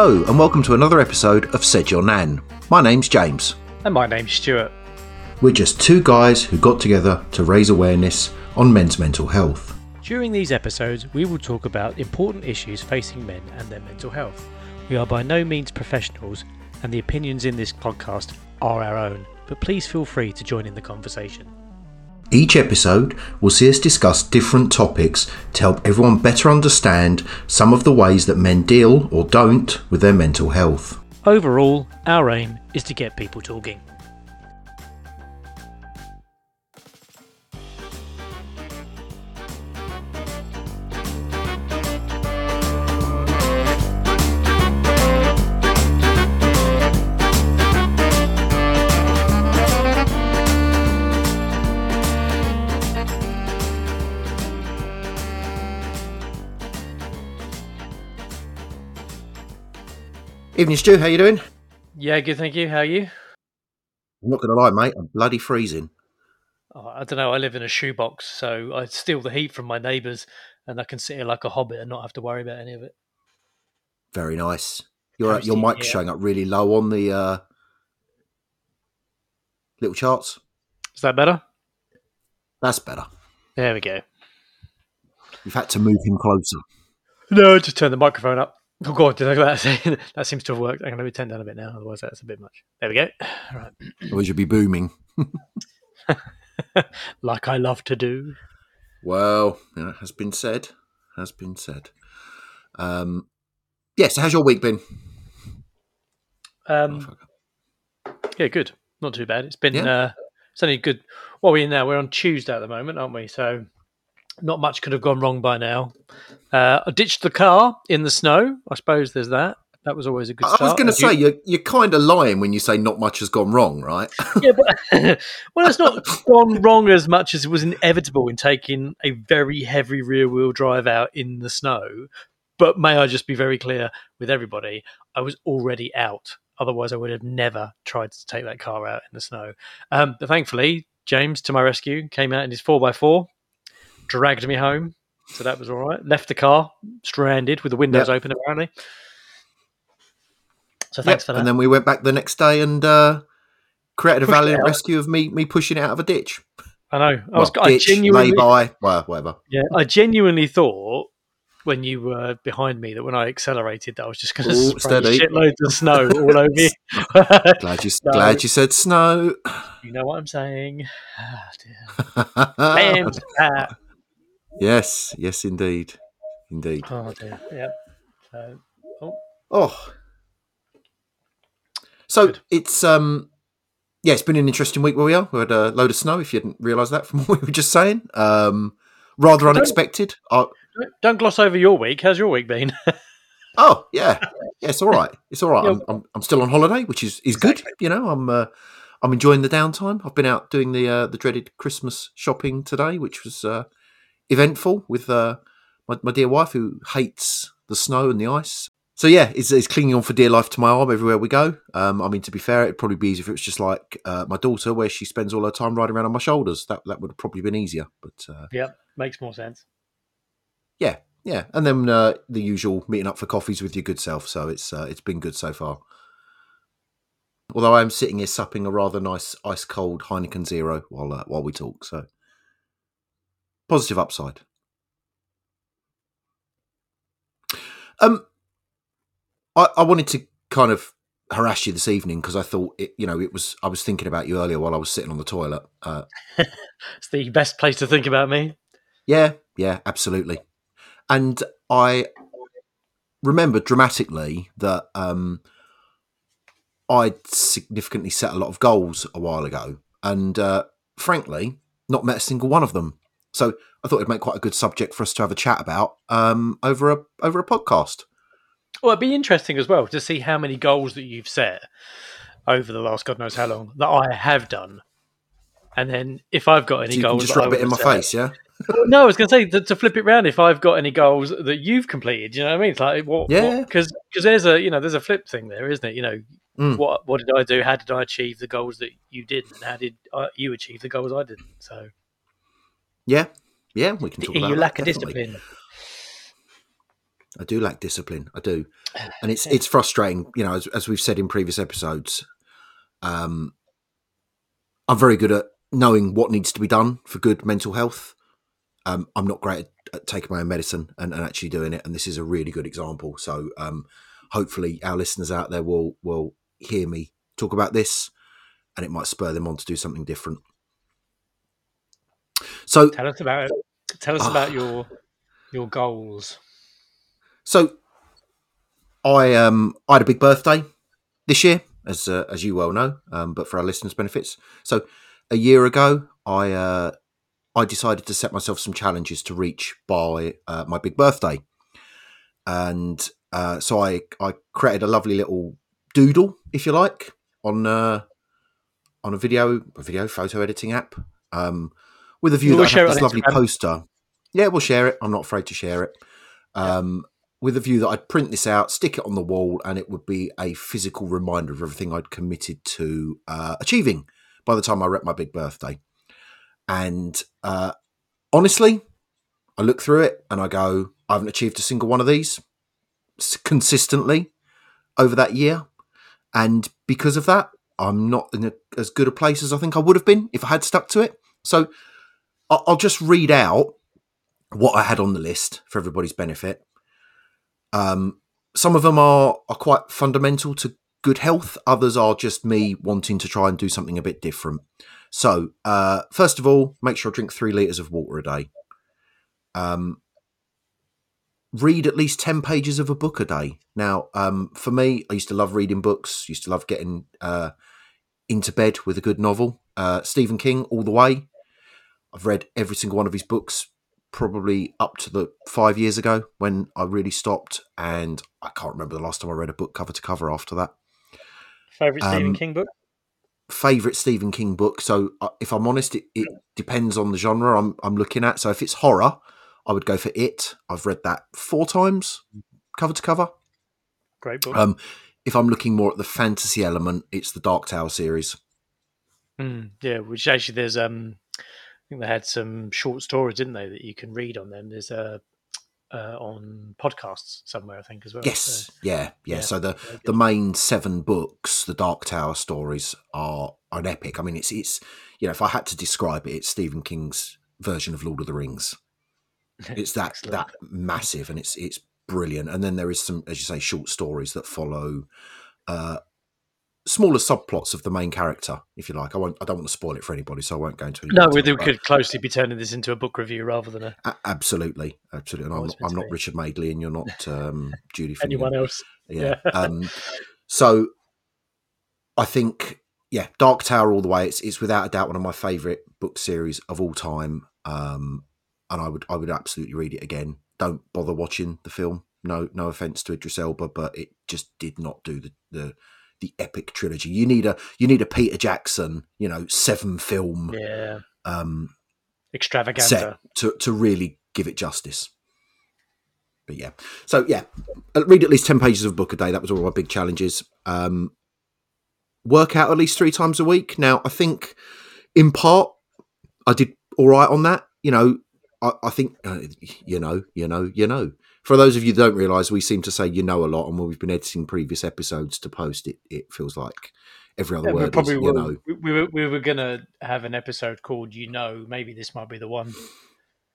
Hello, and welcome to another episode of Said Your Nan. My name's James. And my name's Stuart. We're just two guys who got together to raise awareness on men's mental health. During these episodes, we will talk about important issues facing men and their mental health. We are by no means professionals, and the opinions in this podcast are our own, but please feel free to join in the conversation. Each episode will see us discuss different topics to help everyone better understand some of the ways that men deal or don't with their mental health. Overall, our aim is to get people talking. Evening, Stu. How you doing? Yeah, good, thank you. How are you? I'm not going to lie, mate. I'm bloody freezing. Oh, I don't know. I live in a shoebox, so I steal the heat from my neighbours, and I can sit here like a hobbit and not have to worry about any of it. Very nice. Your your mic's yeah. showing up really low on the uh, little charts. Is that better? That's better. There we go. You've had to move him closer. No, just turn the microphone up. Oh god, did I that? that seems to have worked. I'm going to turn down a bit now, otherwise that's a bit much. There we go. Right, Or you'd be booming. like I love to do. Well, you know, has been said. Has been said. Um, yeah. So, how's your week been? Oh, Um, fuck. yeah, good. Not too bad. It's been. Yeah. Uh, it's only good. What are we in now? We're on Tuesday at the moment, aren't we? So, not much could have gone wrong by now. Uh, I ditched the car in the snow. I suppose there's that. That was always a good I was going to Have you- say you're you're kind of lying when you say not much has gone wrong, right? yeah, but well, it's not gone wrong as much as it was inevitable in taking a very heavy rear wheel drive out in the snow. But may I just be very clear with everybody, I was already out. Otherwise, I would have never tried to take that car out in the snow. Um, but thankfully, James, to my rescue, came out in his 4x4, dragged me home. So that was all right. Left the car stranded with the windows Yep. open, apparently. So thanks Yep, for that. And then we went back the next day and uh, created a Pushed valiant rescue of me me pushing it out of a ditch. I know. I was. Well, I ditch, genuinely. lay-by, well, whatever. Yeah, I genuinely thought when you were behind me that when I accelerated that I was just going to spray shitloads of snow all over you. Glad you glad you said snow. you know what I'm saying? Ah, dear. Yes, yes, indeed, indeed. Oh dear. Yep. So, oh, Oh, so Good. it's um, yeah, it's been an interesting week where we are. We had a load of snow. If you didn't realise that from what we were just saying, um, rather unexpected. Uh, don't- don't gloss over your week. How's your week been? oh yeah, yeah, it's all right. It's all right. I'm, I'm I'm still on holiday, which is is good. You know, I'm uh, I'm enjoying the downtime. I've been out doing the uh, the dreaded Christmas shopping today, which was uh, eventful with uh, my my dear wife who hates the snow and the ice. So yeah, it's, it's clinging on for dear life to my arm everywhere we go. Um, I mean, to be fair, it'd probably be easier if it was just like uh, my daughter, where she spends all her time riding around on my shoulders. That that would have probably been easier. But uh, yep, makes more sense. yeah, yeah, and then uh, the usual meeting up for coffees with your good self. So it's uh, it's been good so far. Although I am sitting here supping a rather nice ice cold Heineken Zero while uh, while we talk. So positive upside. Um, I, I wanted to kind of harass you this evening because I thought it, you know, it was I was thinking about you earlier while I was sitting on the toilet. Uh, It's the best place to think about me. Yeah, yeah, absolutely. And I remember dramatically that um, I'd significantly set a lot of goals a while ago, and uh, frankly, not met a single one of them. So I thought it'd make quite a good subject for us to have a chat about um, over a over a podcast. Well, it'd be interesting as well to see how many goals that you've set over the last God knows how long that I have done. And then if I've got any So you can goals, just rub it in my set- face, yeah. no, I was going to say to, to flip it round. If I've got any goals that you've completed, you know what I mean? It's like what? Yeah. Because because there's a you know there's a flip thing there, isn't it? You know, Mm. what what did I do? How did I achieve the goals that you didn't? And how did uh, you achieve the goals I didn't? So Yeah, yeah, we can talk about you that, lack a definitely. discipline. I do lack discipline. I do, and it's it's frustrating. You know, as, as we've said in previous episodes, um, I'm very good at knowing what needs to be done for good mental health. Um, I'm not great at, at taking my own medicine and, and, actually doing it, and this is a really good example. So, um, hopefully, our listeners out there will will hear me talk about this, and it might spur them on to do something different. So, tell us about it. Tell us uh, about your your goals. So, I um I had a big birthday this year, as uh, as you well know, um, but for our listeners' benefits. So, a year ago, I uh, I decided to set myself some challenges to reach by uh, my big birthday, and uh, so I I created a lovely little doodle, if you like, on uh, on a video a video photo editing app, um, with a view we'll that I have this lovely Instagram. poster. Yeah, we'll share it. I'm not afraid to share it. Um, yeah with a view that I'd print this out, stick it on the wall, and it would be a physical reminder of everything I'd committed to uh, achieving by the time I rep my big birthday. And uh, honestly, I look through it and I go, I haven't achieved a single one of these consistently over that year. And because of that, I'm not in a, as good a place as I think I would have been if I had stuck to it. So I'll just read out what I had on the list for everybody's benefit. Um, some of them are are quite fundamental to good health. Others are just me wanting to try and do something a bit different. So, uh, first of all, make sure I drink three liters of water a day. Um, read at least 10 pages of a book a day. Now, um, for me, I used to love reading books, used to love getting uh, into bed with a good novel. Uh, Stephen King, all the way. I've read every single one of his books probably up to the five years ago when I really stopped, and I can't remember the last time I read a book cover to cover after that. Favorite Stephen um, King book? Favorite Stephen King book. So, uh, if I'm honest, it, it, depends on the genre I'm, I'm looking at. So, if it's horror, I would go for It. I've read that four times, cover to cover. Great book. Um, if I'm looking more at the fantasy element, it's the Dark Tower series. Mm, yeah, which actually there's um think they had some short stories, didn't they, that you can read on them. There's a uh, on podcasts somewhere, I think, as well. Yes, so, yeah, yeah, yeah, So the the main seven books, the Dark Tower stories, are, are an epic. I mean, it's it's you know, if I had to describe it, it's Stephen King's version of Lord of the Rings. It's that that massive, and it's it's brilliant. And then there is some, as you say, short stories that follow uh, smaller subplots of the main character, if you like. I won't. I don't want to spoil it for anybody, so I won't go into. No, we could closely be turning this into a book review rather than a. a absolutely, absolutely. And I'm, not, I'm not Richard Madeley, and you're not um, Judy. Anyone else? Yeah. yeah. um, so, I think yeah, Dark Tower all the way. It's it's without a doubt one of my favourite book series of all time. Um, and I would I would absolutely read it again. Don't bother watching the film. No no offense to Idris Elba, but it just did not do the the the epic trilogy. You need a you need a Peter Jackson, you know, seven film yeah. um extravaganza to to really give it justice. But yeah. So yeah, uh, read at least 10 pages of a book a day. That was all my big challenges. Um work out at least 3 times a week. Now, I think in part I did all right on that. You know, I, I think uh, you know, you know, you know for those of you that don't realise, we seem to say you know a lot, and when we've been editing previous episodes to post, it it feels like every other yeah, word probably is, you know. We were we were gonna have an episode called "You Know." Maybe this might be the one.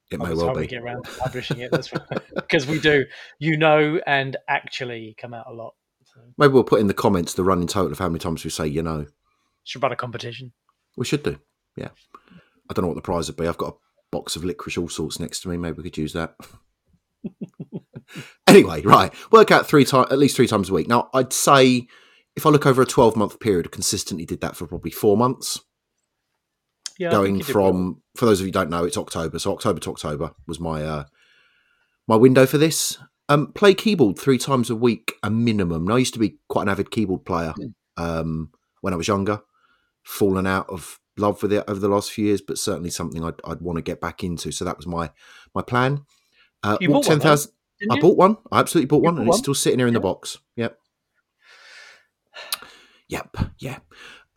It may well be. We get around to publishing it because we do. You know, and actually come out a lot. So. Maybe we'll put in the comments the running total of how many times we say you know. Should we run a competition. We should do. Yeah. I don't know what the prize would be. I've got a box of licorice all sorts next to me. Maybe we could use that. anyway, right, work out three times, at least three times a week. Now, I'd say if I look over a twelve month period, I consistently did that for probably four months. Yeah, going from for those of you who don't know, it's October, so October to October was my uh, my window for this. Um, play keyboard three times a week, a minimum. Now, I used to be quite an avid keyboard player hmm. um, when I was younger. Fallen out of love with it over the last few years, but certainly something I'd, I'd want to get back into. So that was my my plan. Uh, you bought ten thousand. I bought one. I absolutely bought you one, bought and one? it's still sitting here in yeah. the box. Yep. Yep. Yeah.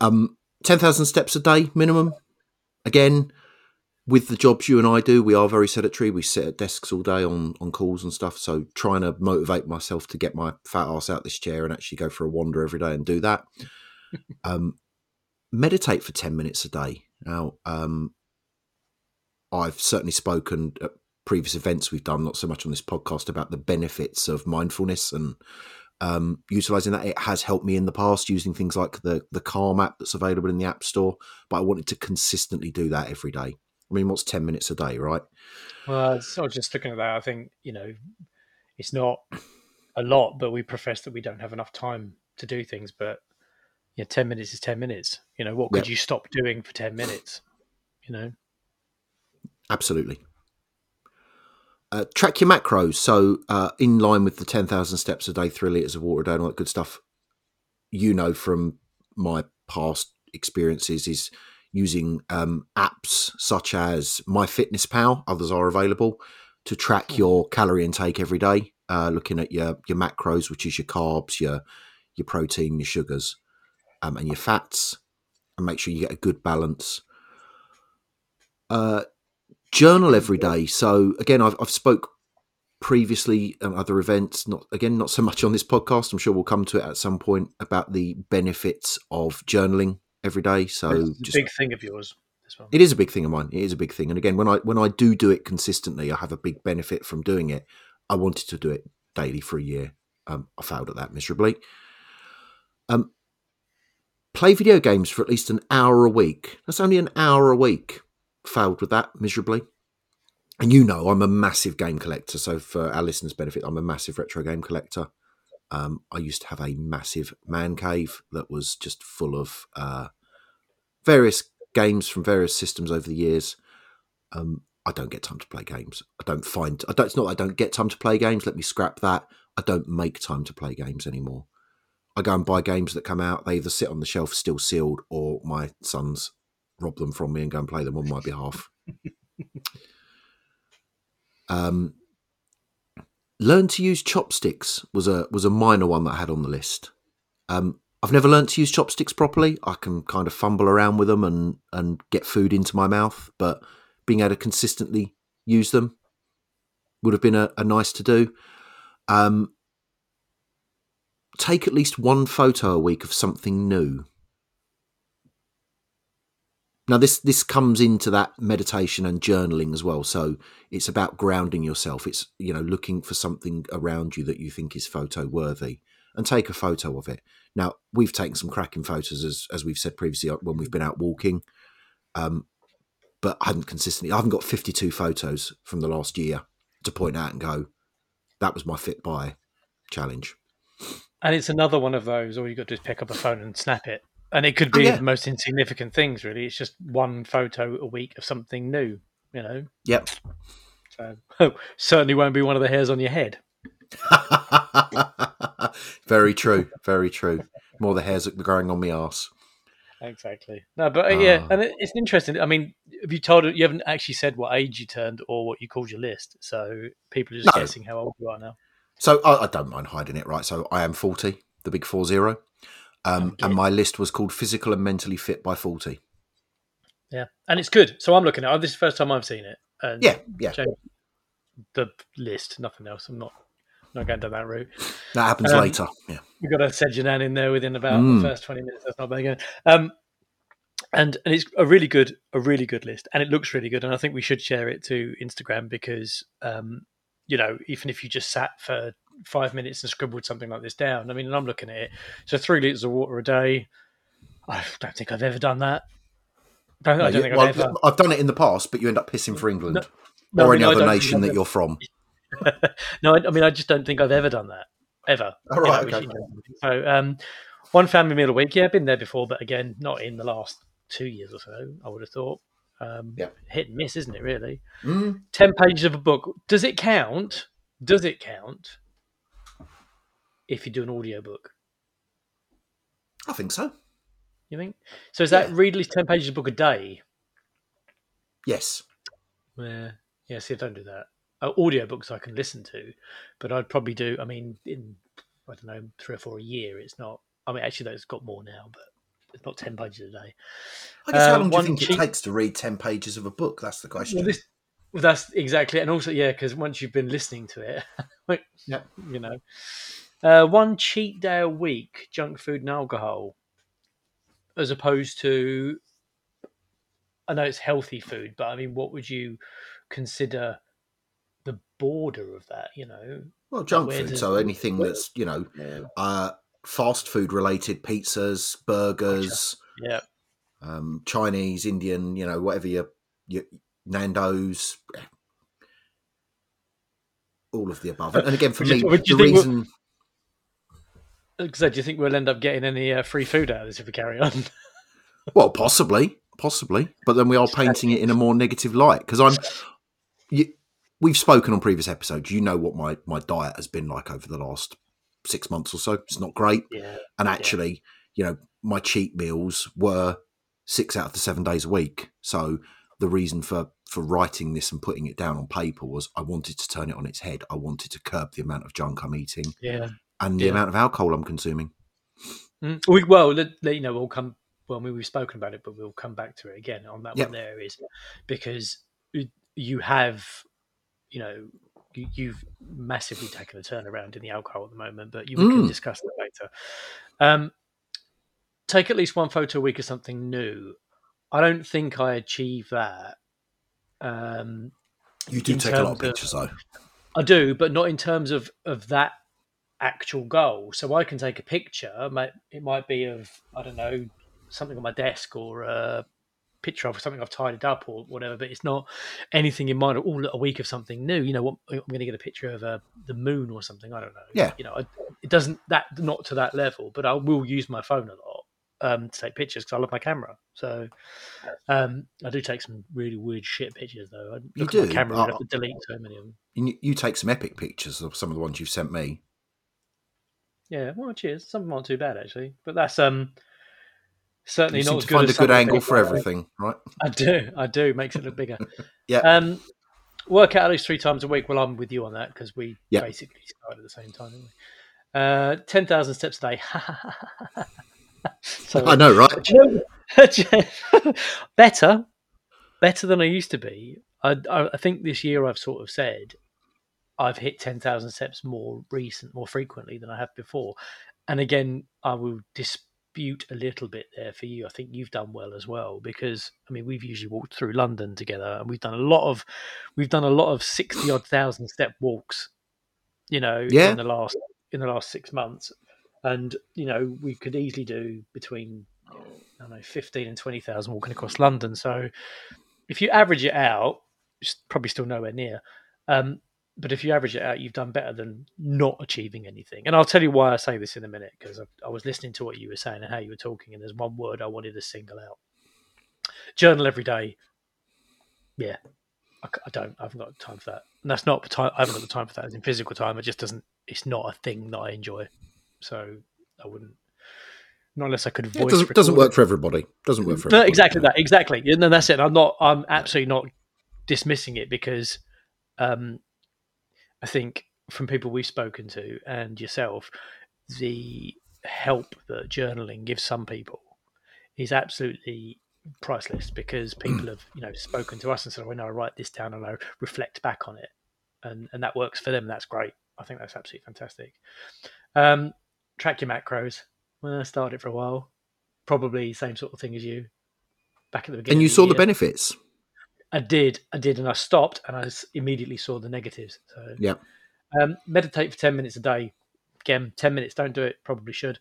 Um, ten thousand steps a day minimum. Again, with the jobs you and I do, we are very sedentary. We sit at desks all day on on calls and stuff. So trying to motivate myself to get my fat ass out this chair and actually go for a wander every day and do that. um, meditate for ten minutes a day. Now, um, I've certainly spoken at previous events we've done, not so much on this podcast, about the benefits of mindfulness and um, utilizing that. It has helped me in the past using things like the the Calm app that's available in the App Store. But I wanted to consistently do that every day. I mean, what's ten minutes a day, right? Well, I was just looking at that. I think you know, it's not a lot, but we profess that we don't have enough time to do things. But yeah, ten minutes is ten minutes. You know, what could yep. you stop doing for ten minutes? You know, absolutely. Uh, track your macros. So, uh, in line with the 10,000 steps a day, three litres of water a day, and all that good stuff, you know from my past experiences, is using um, apps such as MyFitnessPal, others are available, to track hmm. your calorie intake every day, uh, looking at your, your macros, which is your carbs, your, your protein, your sugars, um, and your fats, and make sure you get a good balance. Uh, journal every day. So again, I've, I've spoke previously and other events, not again, not so much on this podcast. I'm sure we'll come to it at some point about the benefits of journaling every day. So it's just, a big thing of yours. It is a big thing of mine. It is a big thing. And again, when I when I do do it consistently, I have a big benefit from doing it. I wanted to do it daily for a year. Um, I failed at that miserably. Um, play video games for at least an hour a week. That's only an hour a week failed with that miserably. And you know, I'm a massive game collector. So, for our listeners' benefit, I'm a massive retro game collector. Um, I used to have a massive man cave that was just full of uh, various games from various systems over the years. Um, I don't get time to play games. I don't find. I don't. It's not. I don't get time to play games. Let me scrap that. I don't make time to play games anymore. I go and buy games that come out. They either sit on the shelf still sealed, or my sons rob them from me and go and play them on my behalf. um, learn to use chopsticks was a was a minor one that I had on the list. Um, I've never learned to use chopsticks properly. I can kind of fumble around with them and and get food into my mouth, but being able to consistently use them would have been a, a nice to do. Um, take at least one photo a week of something new. Now this this comes into that meditation and journaling as well. So it's about grounding yourself. It's you know looking for something around you that you think is photo worthy and take a photo of it. Now we've taken some cracking photos as as we've said previously uh, when we've been out walking. Um, but I haven't consistently. I haven't got 52 photos from the last year to point out and go, that was my fit by challenge. And it's another one of those. All you've got to do is pick up a phone and snap it and it could be oh, yeah. the most insignificant things. Really, it's just one photo a week of something new. You know. Yep. So oh, certainly won't be one of the hairs on your head. very true. Very true. More the hairs growing on my ass. Exactly. No, but uh, yeah, ah. and it's interesting. I mean, have you told you haven't actually said what age you turned or what you called your list, so people are just no. guessing how old you are now. So I, I, don't mind hiding it, right? So I am forty, the big four zero. Um, and my list was called Physical and Mentally Fit by 40. Yeah. And it's good. So I'm looking at it. This is the first time I've seen it. And yeah. Yeah. The list, nothing else. I'm not not going down that route. That happens um, later. Yeah. You've got a Said Your Nan in there within about mm. the first 20 minutes. That's not bad again. Um, and, and it's a really good, a really good list, and it looks really good. And I think we should share it to Instagram because, um, you know, even if you just sat for five minutes and scribbled something like this down. I mean, and I'm looking at it. So three liters of water a day. I don't think I've ever done that. Don't, no, I don't think well, I've, ever... I've done it in the past, but you end up pissing for England no, or I mean, any other nation that you're from. no, I, I, mean, I just don't think I've ever done that ever. All right. okay. So, um, one family meal a week. Yeah, I've been there before, but again, not in the last two years or so. I would have thought. Um, yeah. Hit and miss, isn't it? Really. Mm. Ten pages of a book. Does it count? Does it count if you do an audiobook? I think so. You think? So is that yeah. read at least 10 pages of book a day? Yes. Yeah. Yeah, see, I don't do that. Uh, audiobooks I can listen to, but I'd probably do, I mean, in, I don't know, three or four a year, it's not, I mean, actually, that's got more now, but it's not ten pages a day. I guess how Um, long do you think cheap- it takes to read ten pages of a book? That's the question. Well, this, that's exactly, and also yeah, because once you've been listening to it, like, Yep. you know, uh, one cheat day a week, junk food and alcohol, as opposed to, I know it's healthy food, but I mean, what would you consider the border of that? You know, well, junk where food. does- So anything that's you know uh, fast food related, pizzas, burgers, yeah, um, Chinese, Indian, you know, whatever your your Nando's, all of the above. And, and again, for me, you the think we'll- Because do you think we'll end up getting any uh, free food out of this if we carry on? Well, possibly, possibly, but then we are painting it in a more negative light because I'm. You, we've spoken on previous episodes. You know what my my diet has been like over the last six months or so. It's not great, yeah, and actually, you know, my cheat meals were six out of the seven days a week. So the reason for for writing this and putting it down on paper was I wanted to turn it on its head. I wanted to curb the amount of junk I'm eating yeah. And the Yeah. amount of alcohol I'm consuming. Mm. We, well, let, let- you know, we'll come. Well, I mean, we've spoken about it, but we'll come back to it again on that Yep. one. There is because you have, you know, you, you've massively taken a turnaround in the alcohol at the moment, but you, we can Mm. discuss that later. Um, take at least one photo a week of something new. I don't think I achieve that. Um, You do take a lot of terms of- pictures though. I do, but not in terms of of that actual goal. So I can take a picture. It might be of I don't know something on my desk or a picture of something I've tidied up or whatever. But it's not anything in mind. At all a week of something new. You know, what I'm going to get a picture of uh, the moon or something. I don't know. Yeah. You know, it doesn't that not to that level. But I will use my phone a lot um, to take pictures because I love my camera. So um, I do take some really weird shit pictures though. I You look at my do? camera and Oh. have to delete so many of them. You, you take some epic pictures of some of the ones you've sent me. Yeah, well, cheers. Some of them aren't too bad actually, but that's um certainly You not as to good find a as some good angle for everything, right? I do, I do. Makes it look bigger. Yeah. Um, work out at least three times a week. Well, I'm with you on that because we Yeah. basically started at the same time. Didn't? Uh, ten thousand steps a day. so I know, right? better, better than I used to be. I, I think this year I've sort of said I've hit ten thousand steps more recent, more frequently than I have before. And again, I will dispute a little bit there for you. I think you've done well as well because I mean we've usually walked through London together, and we've done a lot of we've done a lot of sixty odd thousand step walks. You know, Yeah. in the last in the last six months, and you know we could easily do between I don't know fifteen and twenty thousand walking across London. So if you average it out, it's probably still nowhere near. Um, but if you average it out, you've done better than not achieving anything. And I'll tell you why I say this in a minute because I, I was listening to what you were saying and how you were talking, and there's one word I wanted to single out: journal every day. Yeah, I don't. I haven't got time for that. And that's not time. I haven't got the time for that. As in physical time, it just doesn't. It's not a thing that I enjoy. So I wouldn't. Not unless I could voice. it doesn't, doesn't work for everybody. Doesn't work for No, everybody. exactly that. Exactly. And then that's it. I'm not. I'm absolutely not dismissing it because um, I think from people we've spoken to and yourself, the help that journaling gives some people is absolutely priceless because people have you know spoken to us and said, "Oh, "When I write this down and I reflect back on it," and and that works for them. That's great. I think that's absolutely fantastic. Um, track your macros. Well, I started for a while. Probably same sort of thing as you. Back at the beginning. And you saw the year. benefits. I did, I did, and I stopped, and I immediately saw the negatives. So, Yeah. um, meditate for ten minutes a day. Again, ten minutes. Don't do it. Probably should.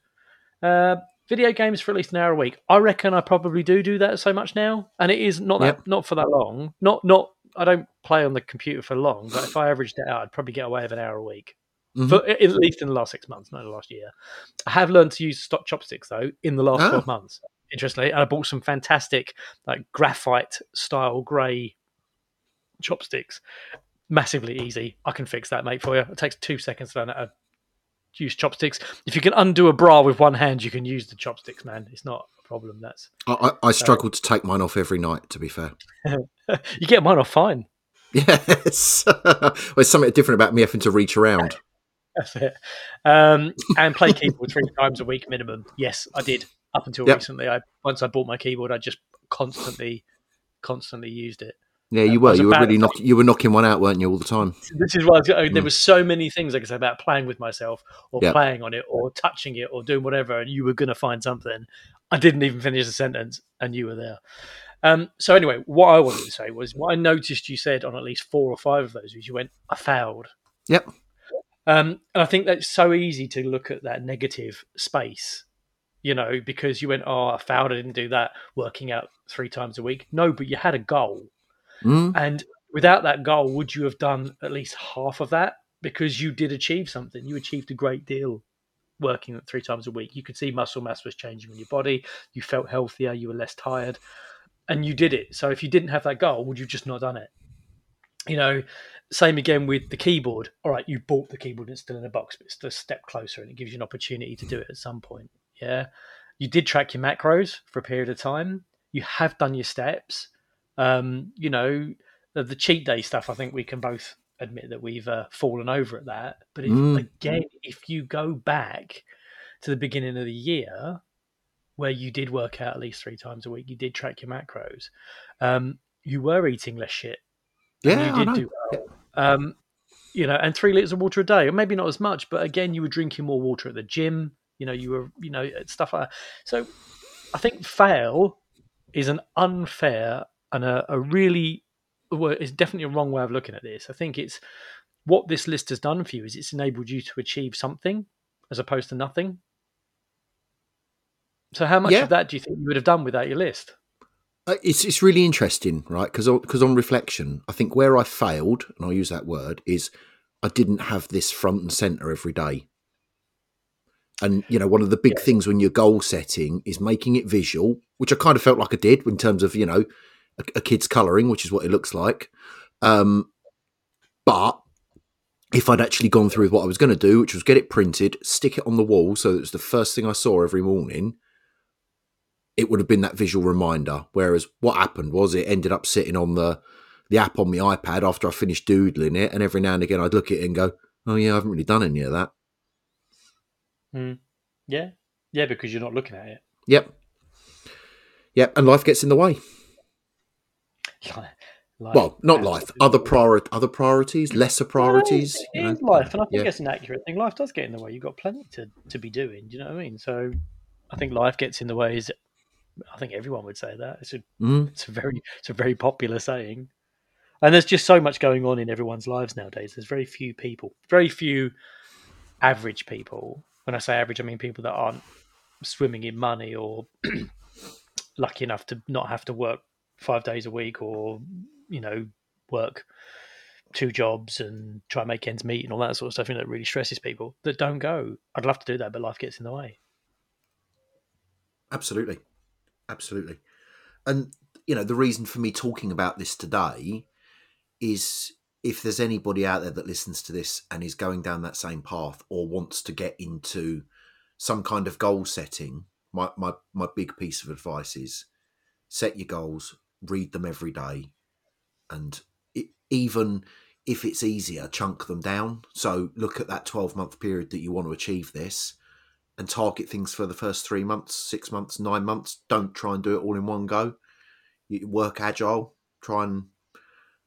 Uh, video games for at least an hour a week. I reckon I probably do do that so much now, and it is not that Yep. not for that long. Not not. I don't play on the computer for long, but if I averaged it out, I'd probably get away with an hour a week. Mhm. For at least in the last six months, not the last year. I have learned to use stock chopsticks though in the last Ah. twelve months. Interestingly, and I bought some fantastic like graphite style grey chopsticks. Massively easy. I can fix that, mate, for you. It takes two seconds to learn how to use chopsticks. If you can undo a bra with one hand, you can use the chopsticks, man. It's not a problem. That's I, I, I struggle to take mine off every night. To be fair, you get mine off fine. yes. well, there's something different about me having to reach around. That's it. Um, and play keyboard three times a week minimum. Yes, I did. Up until Yep. recently. I once I bought my keyboard, I just constantly, constantly used it. Yeah, you I were. You were really to knock, You were knocking one out, weren't you, all the time? This is why I was, uh, there Mm. were so many things like I said about playing with myself, or Yep. playing on it, or touching it, or doing whatever, and you were going to find something. I didn't even finish the sentence, and you were there. Um, so anyway, what I wanted to say was what I noticed you said on at least four or five of those was you went, "I failed." Yep. Um, and I think that's so easy to look at that negative space, you know, because you went, "Oh, I failed. I didn't do that." Working out three times a week. No, but you had a goal, Mm? and without that goal, would you have done at least half of that? Because you did achieve something. You achieved a great deal working three times a week. You could see muscle mass was changing in your body. You felt healthier. You were less tired, and you did it. So if you didn't have that goal, would you have just not done it? You know, same again with the keyboard. All right, you bought the keyboard and it's still in a box, but it's a step closer and it gives you an opportunity to do it at some point. Yeah. You did track your macros for a period of time. You have done your steps. Um, you know, the, the cheat day stuff, I think we can both admit that we've uh, fallen over at that. But if, Mm. again, if you go back to the beginning of the year where you did work out at least three times a week, you did track your macros, um, you were eating less shit Yeah, you I did know. do well. Um, you know, and three liters of water a day, or maybe not as much, but again, you were drinking more water at the gym. You know, you were, you know, stuff like that. So, I think fail is an unfair and a, a really, well, it's definitely a wrong way of looking at this. I think it's what this list has done for you is it's enabled you to achieve something as opposed to nothing. So, how much Yeah. of that do you think you would have done without your list? Uh, It's it's really interesting, right? Because because on reflection, I think where I failed, and I'll use that word, is I didn't have this front and center every day. And you know, one of the big Yes. things when you're goal setting is making it visual, which I kind of felt like I did in terms of you know a, a kid's coloring, which is what it looks like. Um, but if I'd actually gone through with what I was going to do, which was get it printed, stick it on the wall, so that it was the first thing I saw every morning, it would have been that visual reminder. Whereas what happened was it ended up sitting on the the app on my iPad after I finished doodling it, and every now and again I'd look at it and go, "Oh yeah, I haven't really done any of that." Yeah. Yeah, because you're not looking at it. Yep, yep, and life gets in the way. Like, well, not life, other prior other priorities, lesser priorities. It you know? life, and I think Yeah. that's an accurate thing. Life does get in the way. You've got plenty to, to be doing. Do you know what I mean? So, I think life gets in the way. Is I think everyone would say that. It's a Mm, it's a very it's a very popular saying, and there's just so much going on in everyone's lives nowadays. There's very few people, very few average people. When I say average, I mean people that aren't swimming in money or lucky enough to not have to work five days a week or you know work two jobs and try and make ends meet and all that sort of stuff. You know, that really stresses people that don't go. I'd love to do that, but life gets in the way. absolutely, absolutely. And you know, the reason for me talking about this today is if there's anybody out there that listens to this and is going down that same path or wants to get into some kind of goal setting, my my my big piece of advice is set your goals, read them every day, and it, even if it's easier, chunk them down. So look at that 12 month period that you want to achieve this and target things for the first three months, six months, nine months. Don't try and do it all in one go. You work agile. Try and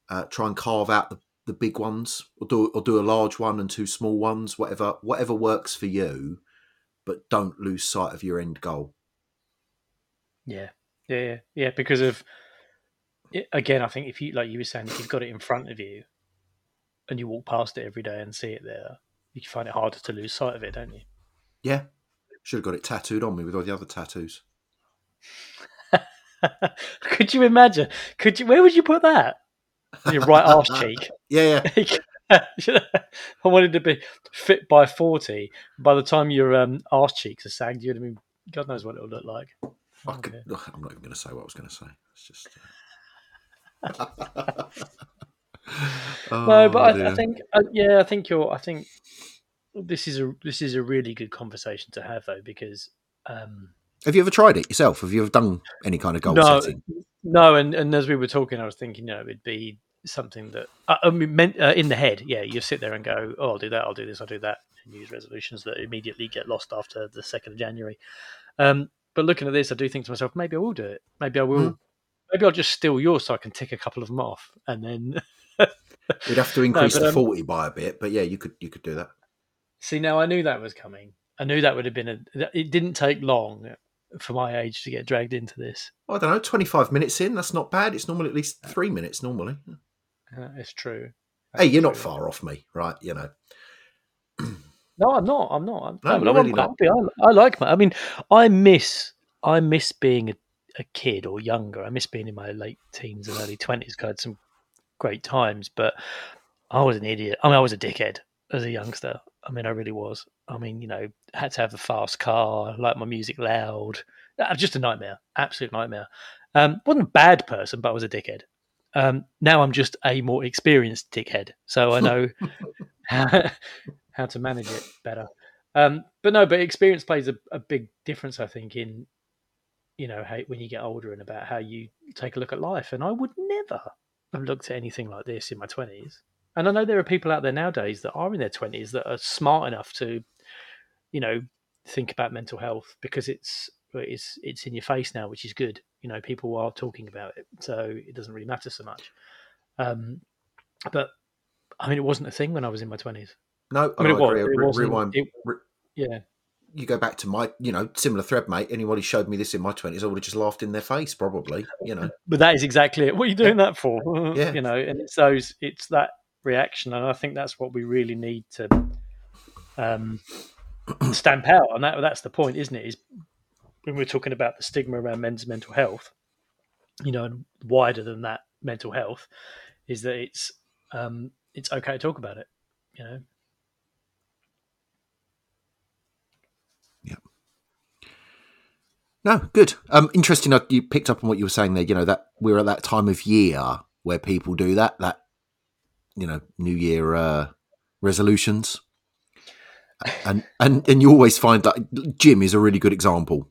uh, try and carve out the, the big ones, or do or do a large one and two small ones. Whatever whatever works for you, but don't lose sight of your end goal. Yeah, yeah, yeah, yeah. Because of again, I think if you like you were saying, if you've got it in front of you and you walk past it every day and see it there, you find it harder to lose sight of it, don't you? Yeah, should have got it tattooed on me with all the other tattoos. Could you imagine? Could you? Where would you put that? Your right arse cheek. Yeah, yeah. I wanted to be fit by forty. By the time your um, arse cheeks are sagged, you'd have been. God knows what it would look like. I Okay. I'm not even going to say what I was going to say. It's just. no, Oh, but I, I think, uh, yeah, I think you're. I think this is a this is a really good conversation to have though because um, Have you ever tried it yourself? Have you ever done any kind of goal No. setting? no, and and as we were talking, I was thinking, you know, it'd be something that I, I mean, meant, uh, in the head. Yeah, you sit there and go, oh, I'll do that, I'll do this, I'll do that, and use resolutions that immediately get lost after the second of January. Um, but looking at this, I do think to myself, maybe I will do it. Maybe I will. Mm. Maybe I'll just steal yours so I can tick a couple of them off, and then We'd have to increase but, the um, forty by a bit, but yeah, you could you could do that. see. Now I knew that was coming. I knew that would have been a. It didn't take long for my age to get dragged into this. I don't know, twenty five minutes in, that's not bad. It's normally at least three minutes normally. Uh, it's true. Hey, you're not far off me, right? You know. No, I'm not. I'm not. I'm, No, I'm, you're I'm not. happy. I, I like my. I mean, I miss. I miss being a, a kid or younger. I miss being in my late teens and early twenties. I had some great times, but I was an idiot. I mean, I was a dickhead as a youngster. I mean, I really was. I mean, you know, had to have a fast car, like my music loud. Just a nightmare, absolute nightmare. Um, wasn't a bad person, but I was a dickhead. Um, now I'm just a more experienced dickhead, so I know how, how to manage it better. Um, but no, but experience plays a, a big difference, I think, in you know how, when you get older and about how you take a look at life. And I would never have looked at anything like this in my twenties. And I know there are people out there nowadays that are in their twenties that are smart enough to, you know, think about mental health because it's it's it's in your face now, which is good. You know, people are talking about it, so it doesn't really matter so much. Um, but I mean, it wasn't a thing when I was in my twenties. No, I mean, it I was. It rewind. it- re- Yeah, you go back to my, you know, similar thread, mate. Anybody showed me this in my twenties, I would have just laughed in their face, probably. You know, but that is exactly it. What are you doing that for? Yeah. you know, and it's those, it's that reaction, and I think that's what we really need to um, stamp out. And that that's the point, isn't it? Is when we're talking about the stigma around men's mental health, you know, and wider than that mental health, is that it's um, it's okay to talk about it. You know, Yeah. no, good. Um, interesting. uh, You picked up on what you were saying there. You know that we're at that time of year where people do that. That you know, New Year uh, resolutions, and and and you always find that gym is a really good example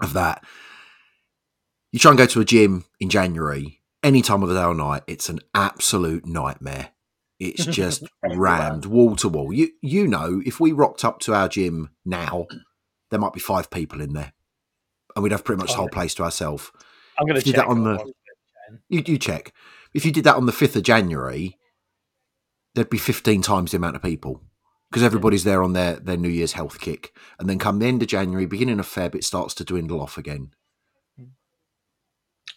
of that. You try and go to a gym in January, any time of the day or night, it's an absolute nightmare. It's just rammed wall to wall. You you know, if we rocked up to our gym now, there might be five people in there, and we'd have pretty much the whole place to ourselves. I'm going to check that on the- You you check. If you did that on the fifth of January, there'd be fifteen times the amount of people because everybody's there on their their New Year's health kick, and then come the end of January, beginning of Feb, it starts to dwindle off again. Hmm.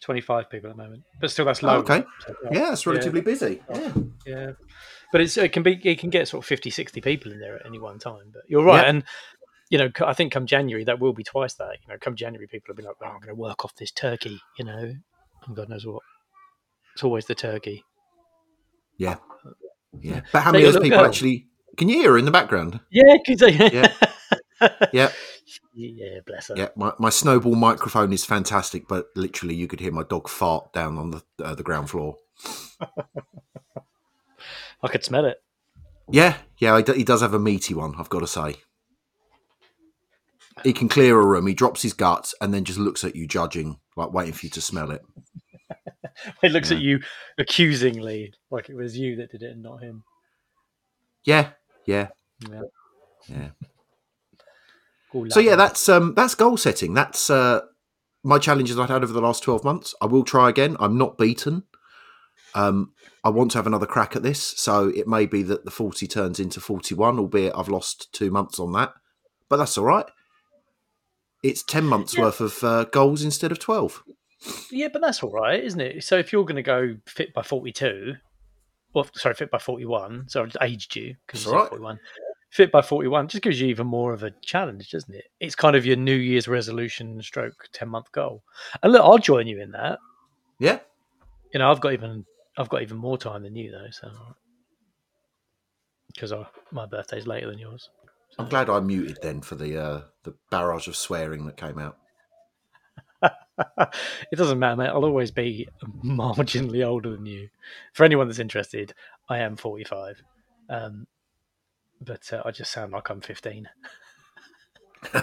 25 people at the moment, but still that's Oh, low. okay. So, Yeah, it's relatively busy. Yeah. Yeah, but it's it can be it can get sort of 50, 60 people in there at any one time. But you're right, Yeah. and you know I think come January that will be twice that. You know, come January people will be like, "Oh, I'm going to work off this turkey," you know, and God knows what. It's always the turkey. Yeah. Yeah. But how many of those people girl- actually can you hear her in the background? Yeah, 'cause they- Yeah. Yeah. yeah, bless her. Yeah. My, my snowball microphone is fantastic, but literally you could hear my dog fart down on the uh, the ground floor. I could smell it. Yeah, yeah, he does have a meaty one. I've got to say. He can clear a room. He drops his guts and then just looks at you, judging, like waiting for you to smell it. It looks Yeah. at you accusingly, like it was you that did it and not him. Yeah, yeah, Yeah. yeah. Go So yeah, that's um that's goal setting. That's uh my challenges I've had over the last twelve months. I will try again. I'm not beaten. Um, I want to have another crack at this, so it may be that the forty turns into forty-one, albeit I've lost two months on that, but that's all right. It's ten months Yeah. worth of uh, goals instead of twelve. Yeah, but that's all right, isn't it? So if you're going to go fit by 42, or sorry, fit by 41, so I aged you because That's you all right. 41. Fit by 41 just gives you even more of a challenge, doesn't it? It's kind of your New Year's resolution stroke 10 month goal. And look, I'll join you in that. Yeah, You know, I've got even I've got even more time than you though, so because my birthday's later than yours. I'm glad I muted then for the uh, the barrage of swearing that came out. it doesn't matter, mate. I'll always be marginally older than you. For anyone that's interested, I am 45. Um, but uh, I just sound like I'm 15.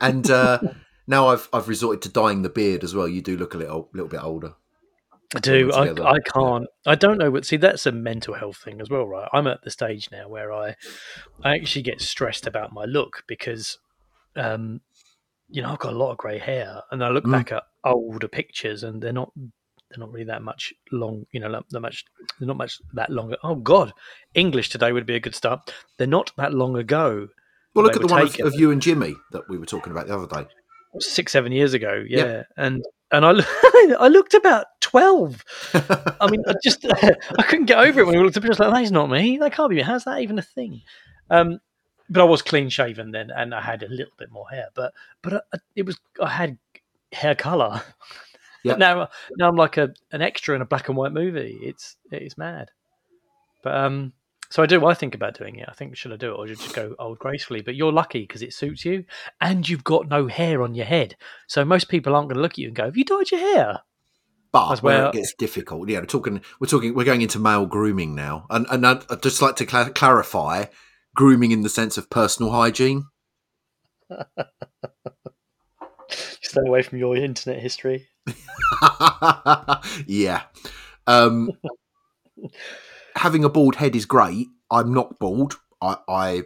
and uh, now I've I've resorted to dyeing the beard as well. You do look a little little bit older. I do. I, I can't. I don't know. What, see, that's a mental health thing as well, right? I'm at the stage now where I, I actually get stressed about my look because, um, you know, I've got a lot of grey hair, and I look Mm. back at older pictures, and they're not they're not really that much long. You know, not that much. They're not much that long. Oh God, English today would be a good start. They're not that long ago. Well, look at the one of, of you and Jimmy that we were talking about the other day. Six, seven years ago, yeah, and and I I looked about twelve. I mean, I just I couldn't get over it when we looked at pictures. Like that's not me. That can't be me. How's that even a thing? Um, but I was clean shaven then, and I had a little bit more hair. But but I, it was I had hair color. Yeah. now now I'm like a an extra in a black and white movie. It's it's mad. But um, so I do. I think about doing it. I think should I do it or should I just go old gracefully? But you're lucky because it suits you, and you've got no hair on your head. So most people aren't going to look at you and go, "Have you dyed your hair?" But where where- it gets difficult, yeah, we're talking, we're talking, we're going into male grooming now, and and I'd, I'd just like to cla clarify, grooming in the sense of personal hygiene. Stay away from your internet history. yeah. Um, having a bald head is great. I'm not bald. I, I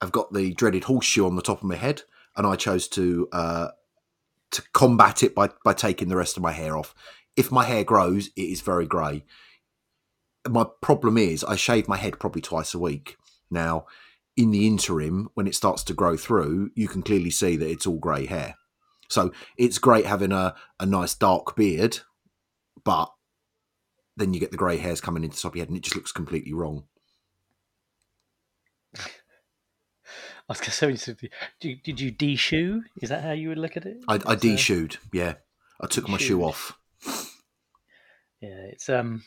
have got the dreaded horseshoe on the top of my head, and I chose to uh, to combat it by by taking the rest of my hair off. If my hair grows, it is very grey. My problem is I shave my head probably twice a week. Now, in the interim, when it starts to grow through, you can clearly see that it's all grey hair. So it's great having a, a nice dark beard, but then you get the grey hairs coming into the top of your head and it just looks completely wrong. I was going to say, did you, de-shoe? Is that how you would look at it? I, I de-shoed, yeah. I took my shoe off. Yeah, it's um,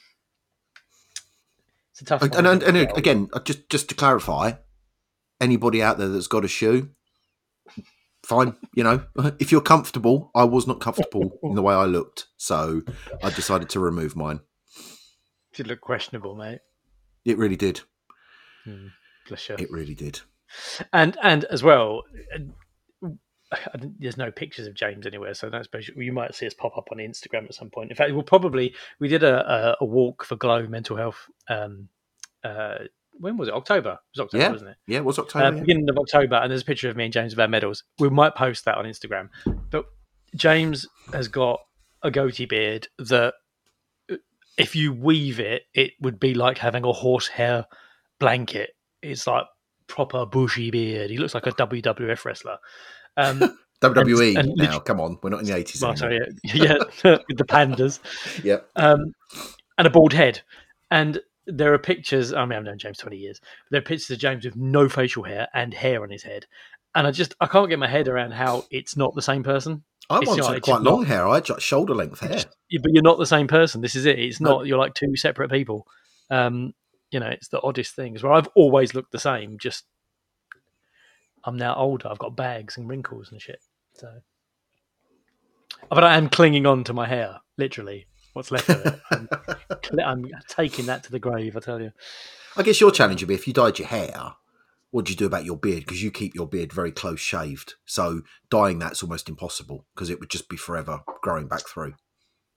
it's a tough. And, one, and, and, and again, uh, just just to clarify, anybody out there that's got a shoe, fine. You know, if you're comfortable, I was not comfortable in the way I looked, so I decided to remove mine. Did look questionable, mate. It really did. Bless you. It really did. And and as well, I don't- there's no pictures of James anywhere, so that's special. You might see us pop up on Instagram at some point. In fact, we'll probably we did a, a, a walk for Glow Mental Health. Um, uh, when was it? October. It was October, Yeah. wasn't it? Yeah, it was uh, October. yeah. beginning of October, and there's a picture of me and James with our medals. We might post that on Instagram. But James has got a goatee beard that, uh, if you weave it, it would be like having a horsehair blanket. It's like proper bushy beard. He looks like a WWF wrestler. Um, WWE and now. Come on, we're not in the eighties anymore. sorry, yeah, yeah, with the pandas Yep. um, and a bald head. And there are pictures. I mean, I've known James twenty years. There are pictures of James with no facial hair and hair on his head, and I just I can't get my head around how it's not the same person. I It's once not- quite long not- hair. I had just shoulder length hair. Yeah, But you're not the same person. This is it. It's No. not. You're like two separate people. Um, you know, it's the oddest things. Where I've always looked the same. Just I'm now older. I've got bags and wrinkles and shit. So, but I am clinging on to my hair. Literally, what's left of it. I'm, I'm taking that to the grave. I tell you. I guess your challenge would be if you dyed your hair, what do you do about your beard? Because you keep your beard very close shaved. So dyeing that's almost impossible because it would just be forever growing back through.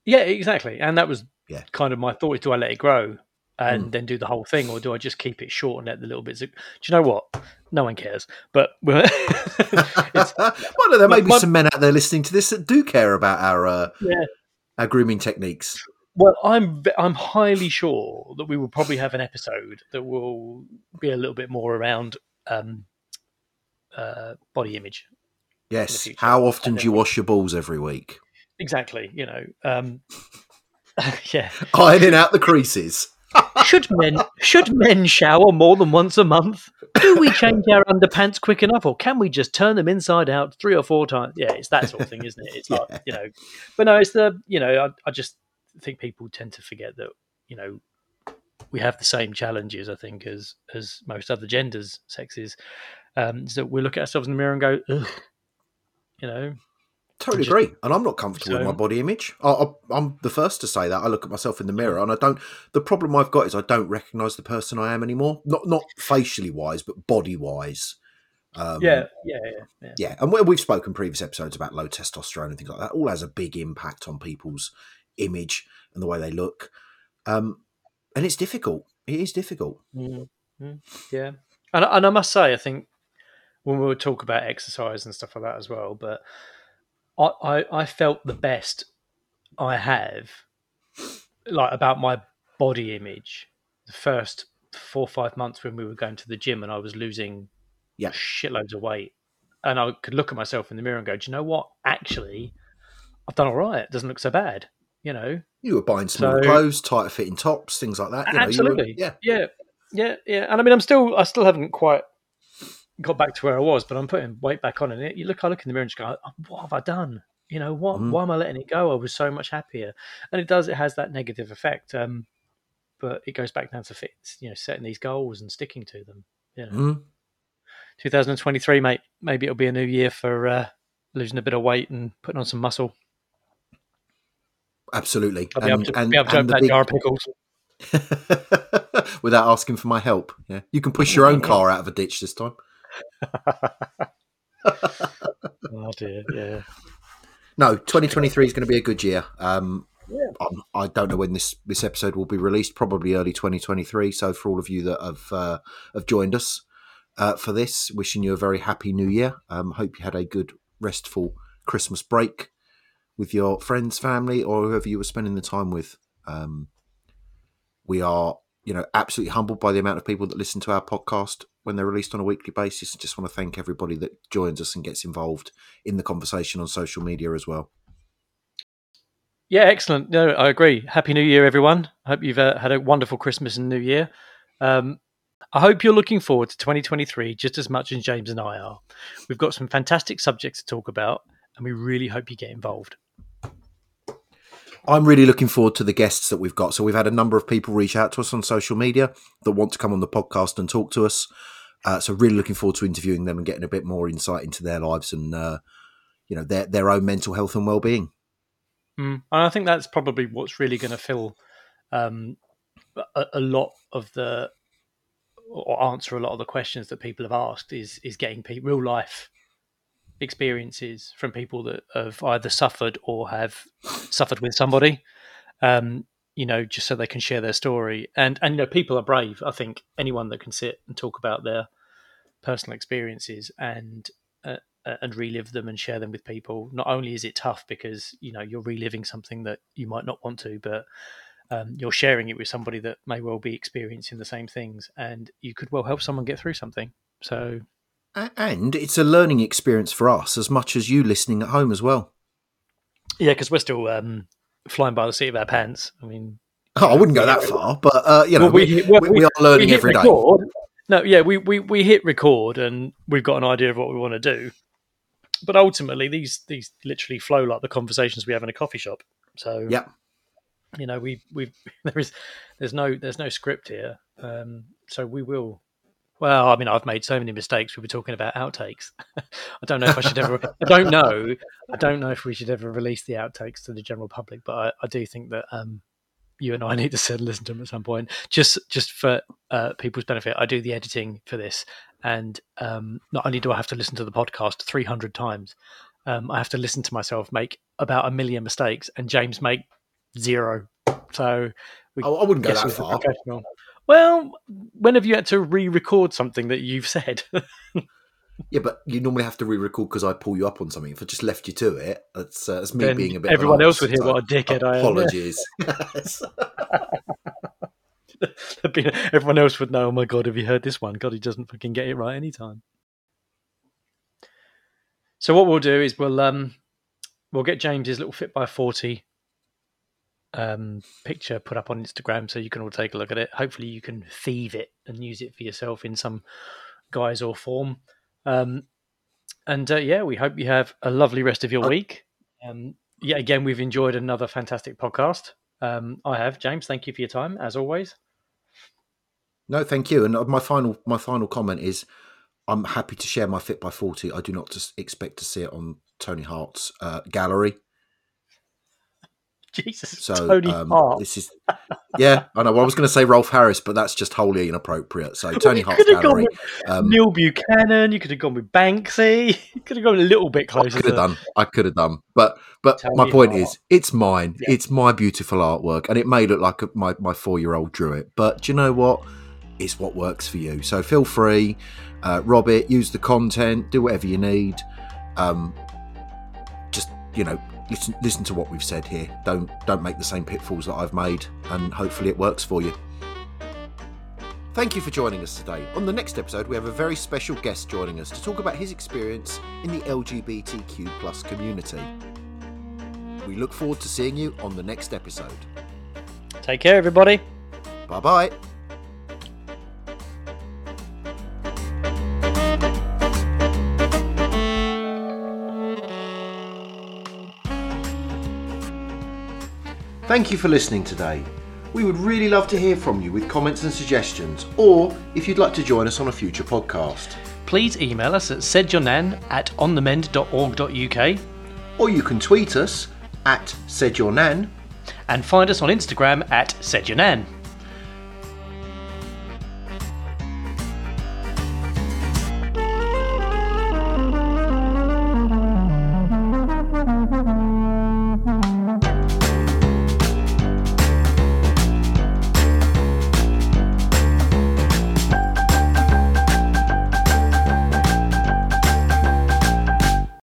Yeah, exactly. And that was Yeah. kind of my thought: is do I let it grow and Mm. then do the whole thing, or do I just keep it short and let the little bits? Of... Do you know what? No one cares. But well, no, there may be my- some men out there listening to this that do care about our uh, yeah. our grooming techniques. Well, I'm I'm highly sure that we will probably have an episode that will be a little bit more around um, uh, body image. Yes. How often do you wash your balls every week? Exactly. You know. Um, yeah. Ironing out the creases. Should men should men shower more than once a month? Do we change our underpants quick enough, or can we just turn them inside out three or four times? Yeah, it's that sort of thing, isn't it? It's Yeah. like you know, but no, it's the you know, I, I just think people tend to forget that you know we have the same challenges. I think as as most other genders, sexes. Um, so we look at ourselves in the mirror and go, Ugh, you know, Totally agree, and I'm not comfortable with my body image. I, I'm the first to say that. I look at myself in the mirror, and I don't. The problem I've got is I don't recognise the person I am anymore. Not not facially wise, but body wise. Um, yeah, yeah, yeah, yeah. yeah, and we- we've spoken previous episodes about low testosterone and things like that. All has a big impact on people's image and the way they look, um, and it's difficult. It is difficult. Mm, mm, yeah, and and I must say, I think when we talk about exercise and stuff like that as well. But I, I, I felt the best I have, like about my body image, the first four or five months when we were going to the gym and I was losing Yeah. shitloads of weight. And I could look at myself in the mirror and go, Do you know what? Actually, I've done all right. It doesn't look so bad. You know? You were buying smaller So- clothes, tighter fitting tops, things like that. You know, you were- Absolutely. yeah. Yeah. Yeah. Yeah. And I mean I'm still I still haven't quite got back to where I was, but I'm putting weight back on and it you look I look in the mirror and just go, "Oh, what have I done? You know, what Mhm. why am I letting it go? I was so much happier. And it does, it has that negative effect. Um but it goes back down to fit, you know, setting these goals and sticking to them. You know. Mhm. 2023, mate. Maybe it'll be a new year for uh, losing a bit of weight and putting on some muscle. Absolutely. I'll be able to, be able to open that big- jar of pickles. without asking for my help. Yeah, you can push your own car out of a ditch this time. Oh dear, yeah. No, 2023 is going to be a good year. Um, Yeah. I'm, I don't know when this this episode will be released. Probably early 2023. So for all of you that have uh, have joined us uh, for this, wishing you a very happy New Year. Um, hope you had a good restful Christmas break with your friends, family, or whoever you were spending the time with. Um, we are, you know, absolutely humbled by the amount of people that listen to our podcast when they're released on a weekly basis. And just want to thank everybody that joins us and gets involved in the conversation on social media as well. Yeah, excellent. No, I agree. Happy New Year, everyone. I hope you've uh, had a wonderful Christmas and New Year. Um, I hope you're looking forward to 2023 just as much as James and I are. We've got some fantastic subjects to talk about, and we really hope you get involved. I'm really looking forward to the guests that we've got. So we've had a number of people reach out to us on social media that want to come on the podcast and talk to us. Uh, so really looking forward to interviewing them and getting a bit more insight into their lives and uh, you know their their own mental health and well being. Mm. And I think that's probably what's really going to fill um, a, a lot of the or answer a lot of the questions that people have asked is is getting pe- real life experiences from people that have either suffered or have suffered with somebody. Um, you know, just so they can share their story. And and you know, people are brave. I think anyone that can sit and talk about their personal experiences and uh, uh, and relive them and share them with people. Not only is it tough because you know you're reliving something that you might not want to, but um, you're sharing it with somebody that may well be experiencing the same things, and you could well help someone get through something. So And it's a learning experience for us as much as you listening at home as well. yeah, because we're still um, flying by the seat of our pants. I mean, Oh, I wouldn't go that far, but uh, you know Well, we, we- we, we are learning every day. record. No, yeah, we, we we hit record and we've got an idea of what we want to do. But ultimately, these these literally flow like the conversations we have in a coffee shop. So yeah, you know, we we there is there's no there's no script here. Um, so we will. Well, I mean, I've made so many mistakes. We were talking about outtakes. I don't know if I should ever. I don't know. I don't know if we should ever release the outtakes to the general public. But I, I do think that um, you and I need to sit and listen to them at some point, just just for uh, people's benefit. I do the editing for this, and um, not only do I have to listen to the podcast three hundred times, um, I have to listen to myself make about a million mistakes, and James make zero. So we I, I wouldn't go that far. professional. Well, when have you had to re-record something that you've said? Yeah, but you normally have to re-record because I pull you up on something. If I just left you to it, that's uh, that's me Then being a bit. everyone else would hear so what a dickhead I am. Apologies. Yes. There'd be- Everyone else would know. Oh my god, have you heard this one? God, he doesn't fucking get it right anytime. So what we'll do is we'll um we'll get James's little fit by forty um picture put up on Instagram so you can all take a look at it. Hopefully you can thieve it and use it for yourself in some guise or form. Um and uh, yeah, we hope you have a lovely rest of your Uh, week. Um yeah, again, we've enjoyed another fantastic podcast. Um, I have James. Thank you for your time, as always. No, thank you. And uh, my final my final comment is, I'm happy to share my fit by forty. I do not just expect to see it on Tony Hart's uh, gallery. Jesus, So Tony um, Hart. this is, yeah, I know. Well, I was going to say Rolf Harris, but that's just wholly inappropriate. So Tony you Hart's could have gone gallery. Um, Neil Buchanan. You could have gone with Banksy. You could have gone a little bit closer. I could have done. I could have done. But but Tony my point Hart. is, it's mine. Yeah. It's my beautiful artwork, and it may look like my my four year old drew it. But do you know what? It's what works for you. So feel free, uh, rob it, use the content, do whatever you need. Um, just you know, listen listen to what we've said here. Don't don't make the same pitfalls that I've made, and hopefully it works for you. Thank you for joining us today. On the next episode, we have a very special guest joining us to talk about his experience in the LGBTQ plus community. We look forward to seeing you on the next episode. Take care, everybody. Bye bye. Thank you for listening today. We would really love to hear from you with comments and suggestions, or if you'd like to join us on a future podcast. Please email us at saidyournan at onthemend.org.uk Or you can tweet us at saidyournan. and find us on Instagram at saidyournan.